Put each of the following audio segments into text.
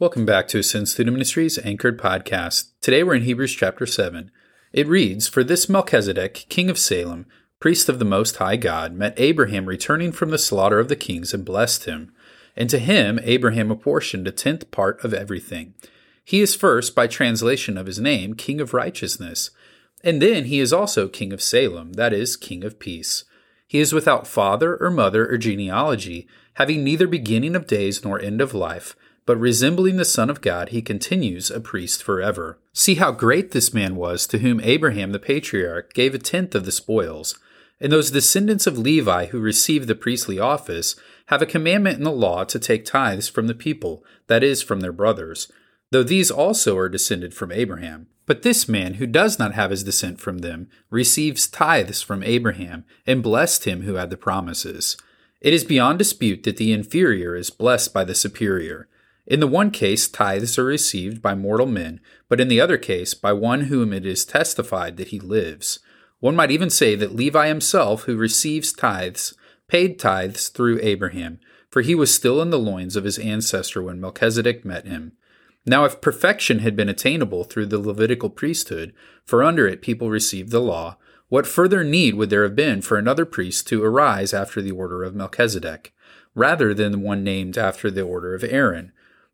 Welcome back to Ascend Student Ministries Anchored Podcast. Today we're in Hebrews chapter 7. It reads For this Melchizedek, king of Salem, priest of the Most High God, met Abraham returning from the slaughter of the kings and blessed him. And to him Abraham apportioned a tenth part of everything. He is first, by translation of his name, king of righteousness. And then he is also king of Salem, that is, king of peace. He is without father or mother or genealogy, having neither beginning of days nor end of life but resembling the Son of God, he continues a priest forever. See how great this man was, to whom Abraham the patriarch gave a tenth of the spoils. And those descendants of Levi who receive the priestly office have a commandment in the law to take tithes from the people, that is, from their brothers, though these also are descended from Abraham. But this man, who does not have his descent from them, receives tithes from Abraham, and blessed him who had the promises. It is beyond dispute that the inferior is blessed by the superior. In the one case, tithes are received by mortal men, but in the other case, by one whom it is testified that he lives. One might even say that Levi himself, who receives tithes, paid tithes through Abraham, for he was still in the loins of his ancestor when Melchizedek met him. Now, if perfection had been attainable through the Levitical priesthood, for under it people received the law, what further need would there have been for another priest to arise after the order of Melchizedek, rather than the one named after the order of Aaron?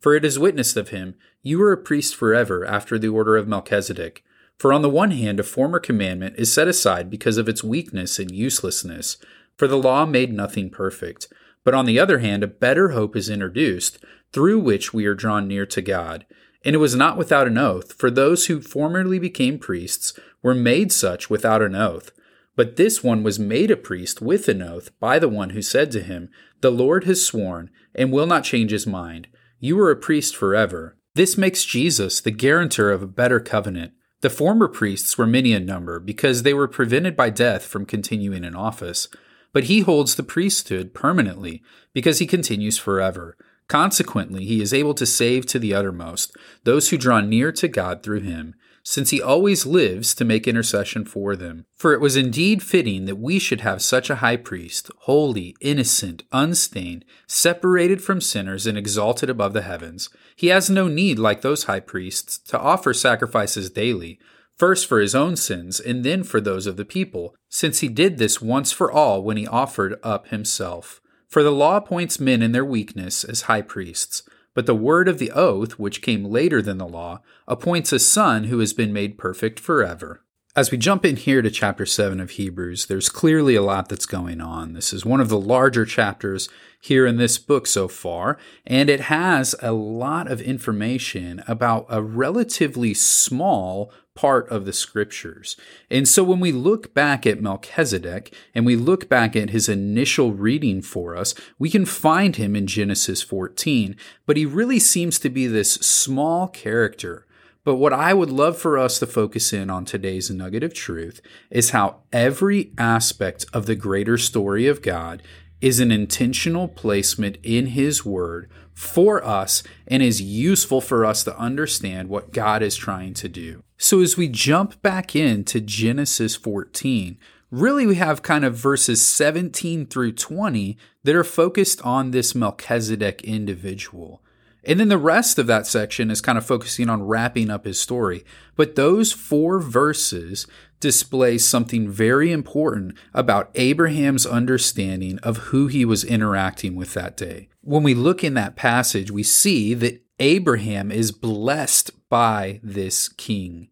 for it is witnessed of him, You are a priest forever after the order of Melchizedek. For on the one hand, a former commandment is set aside because of its weakness and uselessness, for the law made nothing perfect. But on the other hand, a better hope is introduced, through which we are drawn near to God. And it was not without an oath, for those who formerly became priests were made such without an oath. But this one was made a priest with an oath by the one who said to him, The Lord has sworn, and will not change his mind. You are a priest forever. This makes Jesus the guarantor of a better covenant. The former priests were many in number because they were prevented by death from continuing in office, but he holds the priesthood permanently because he continues forever. Consequently, he is able to save to the uttermost those who draw near to God through him since he always lives to make intercession for them. For it was indeed fitting that we should have such a high priest, holy, innocent, unstained, separated from sinners, and exalted above the heavens. He has no need, like those high priests, to offer sacrifices daily, first for his own sins and then for those of the people, since he did this once for all when he offered up himself. For the law appoints men in their weakness as high priests. But the word of the oath, which came later than the law, appoints a son who has been made perfect forever. As we jump in here to chapter 7 of Hebrews, there's clearly a lot that's going on. This is one of the larger chapters here in this book so far, and it has a lot of information about a relatively small part of the scriptures. And so when we look back at Melchizedek and we look back at his initial reading for us, we can find him in Genesis 14, but he really seems to be this small character but what I would love for us to focus in on today's nugget of truth is how every aspect of the greater story of God is an intentional placement in His Word for us and is useful for us to understand what God is trying to do. So, as we jump back into Genesis 14, really we have kind of verses 17 through 20 that are focused on this Melchizedek individual. And then the rest of that section is kind of focusing on wrapping up his story. But those four verses display something very important about Abraham's understanding of who he was interacting with that day. When we look in that passage, we see that Abraham is blessed by this king.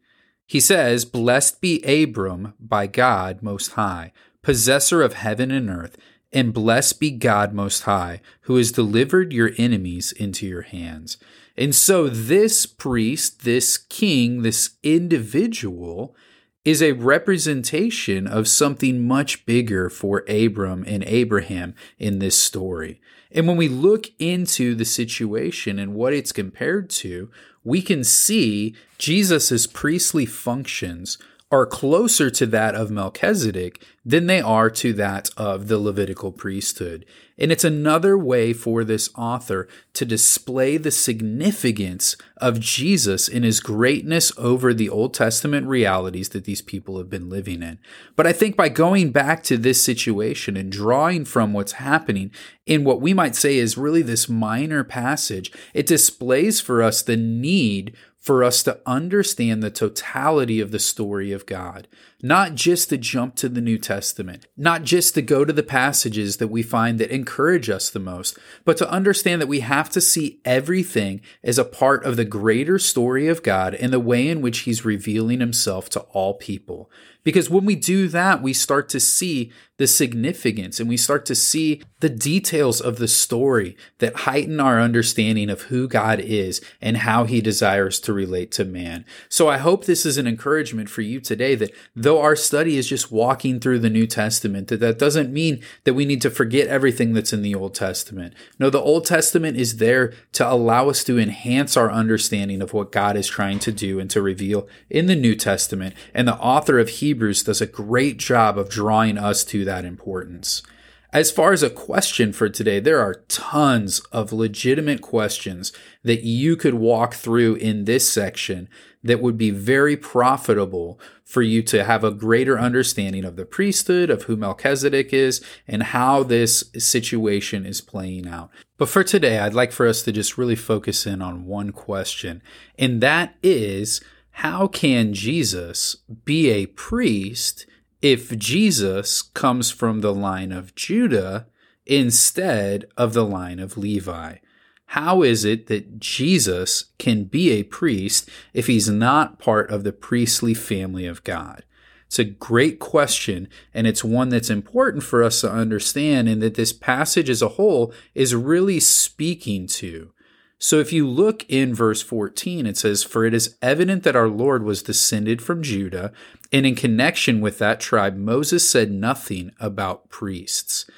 He says, Blessed be Abram by God Most High, possessor of heaven and earth and blessed be God Most High, who has delivered your enemies into your hands. And so, this priest, this king, this individual is a representation of something much bigger for Abram and Abraham in this story. And when we look into the situation and what it's compared to, we can see Jesus' priestly functions are closer to that of Melchizedek than they are to that of the Levitical priesthood. And it's another way for this author to display the significance of Jesus in his greatness over the Old Testament realities that these people have been living in. But I think by going back to this situation and drawing from what's happening in what we might say is really this minor passage, it displays for us the need for us to understand the totality of the story of God, not just to jump to the New Testament, not just to go to the passages that we find that encourage us the most, but to understand that we have to see everything as a part of the greater story of God and the way in which He's revealing Himself to all people. Because when we do that, we start to see the significance and we start to see the details of the story that heighten our understanding of who God is and how he desires to relate to man. So I hope this is an encouragement for you today that though our study is just walking through the New Testament, that that doesn't mean that we need to forget everything that's in the Old Testament. No, the Old Testament is there to allow us to enhance our understanding of what God is trying to do and to reveal in the New Testament. And the author of Hebrews does a great job of drawing us to that importance. As far as a question for today, there are tons of legitimate questions that you could walk through in this section that would be very profitable for you to have a greater understanding of the priesthood, of who Melchizedek is, and how this situation is playing out. But for today, I'd like for us to just really focus in on one question, and that is how can Jesus be a priest if Jesus comes from the line of Judah instead of the line of Levi? How is it that Jesus can be a priest if he's not part of the priestly family of God? It's a great question, and it's one that's important for us to understand, and that this passage as a whole is really speaking to. So if you look in verse 14, it says, For it is evident that our Lord was descended from Judah, and in connection with that tribe, Moses said nothing about priests.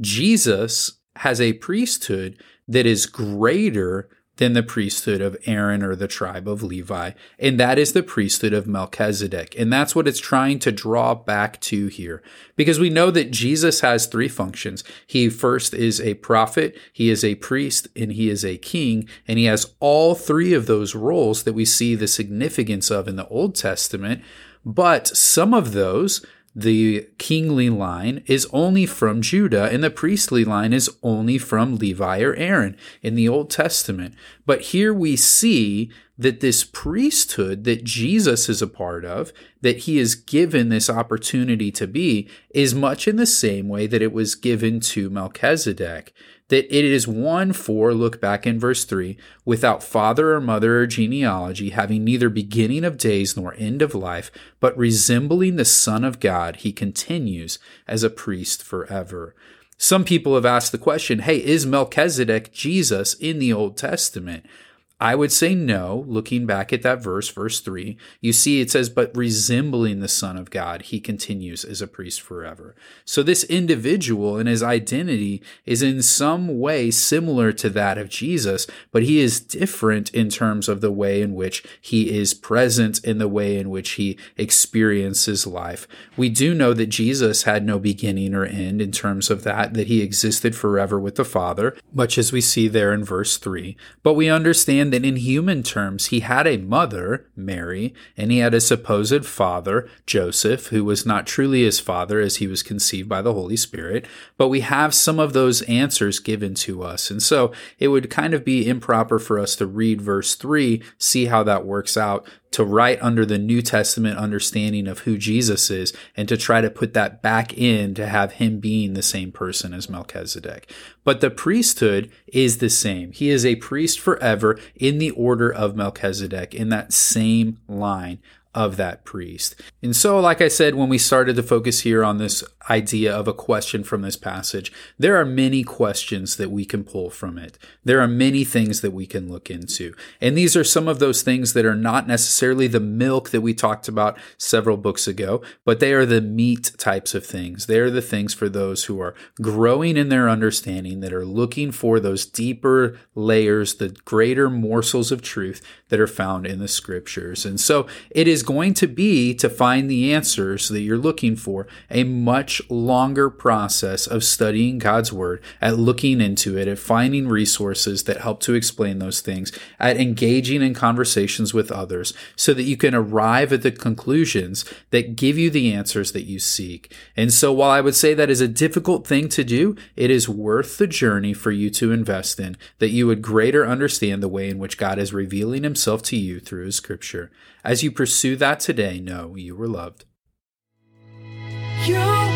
Jesus has a priesthood that is greater than the priesthood of Aaron or the tribe of Levi, and that is the priesthood of Melchizedek. And that's what it's trying to draw back to here. Because we know that Jesus has three functions. He first is a prophet, he is a priest, and he is a king, and he has all three of those roles that we see the significance of in the Old Testament. But some of those the kingly line is only from Judah and the priestly line is only from Levi or Aaron in the Old Testament. But here we see that this priesthood that Jesus is a part of, that he is given this opportunity to be, is much in the same way that it was given to Melchizedek that it is one for, look back in verse 3, without father or mother or genealogy, having neither beginning of days nor end of life, but resembling the Son of God, he continues as a priest forever. Some people have asked the question hey, is Melchizedek Jesus in the Old Testament? I would say no, looking back at that verse, verse 3. You see, it says, but resembling the Son of God, he continues as a priest forever. So this individual and his identity is in some way similar to that of Jesus, but he is different in terms of the way in which he is present, in the way in which he experiences life. We do know that Jesus had no beginning or end in terms of that, that he existed forever with the Father, much as we see there in verse 3. But we understand that in human terms, he had a mother, Mary, and he had a supposed father, Joseph, who was not truly his father as he was conceived by the Holy Spirit. But we have some of those answers given to us. And so it would kind of be improper for us to read verse 3, see how that works out, to write under the New Testament understanding of who Jesus is and to try to put that back in to have him being the same person as Melchizedek. But the priesthood is the same. He is a priest forever in the order of Melchizedek in that same line of that priest. And so, like I said, when we started to focus here on this idea of a question from this passage, there are many questions that we can pull from it. There are many things that we can look into. And these are some of those things that are not necessarily the milk that we talked about several books ago, but they are the meat types of things. They are the things for those who are growing in their understanding, that are looking for those deeper layers, the greater morsels of truth that are found in the scriptures. And so it is going to be to find the answers that you're looking for a much longer process of studying God's word, at looking into it, at finding resources that help to explain those things, at engaging in conversations with others so that you can arrive at the conclusions that give you the answers that you seek. And so while I would say that is a difficult thing to do, it is worth the journey for you to invest in that you would greater understand the way in which God is revealing himself to you through his scripture. As you pursue that today, know you were loved. You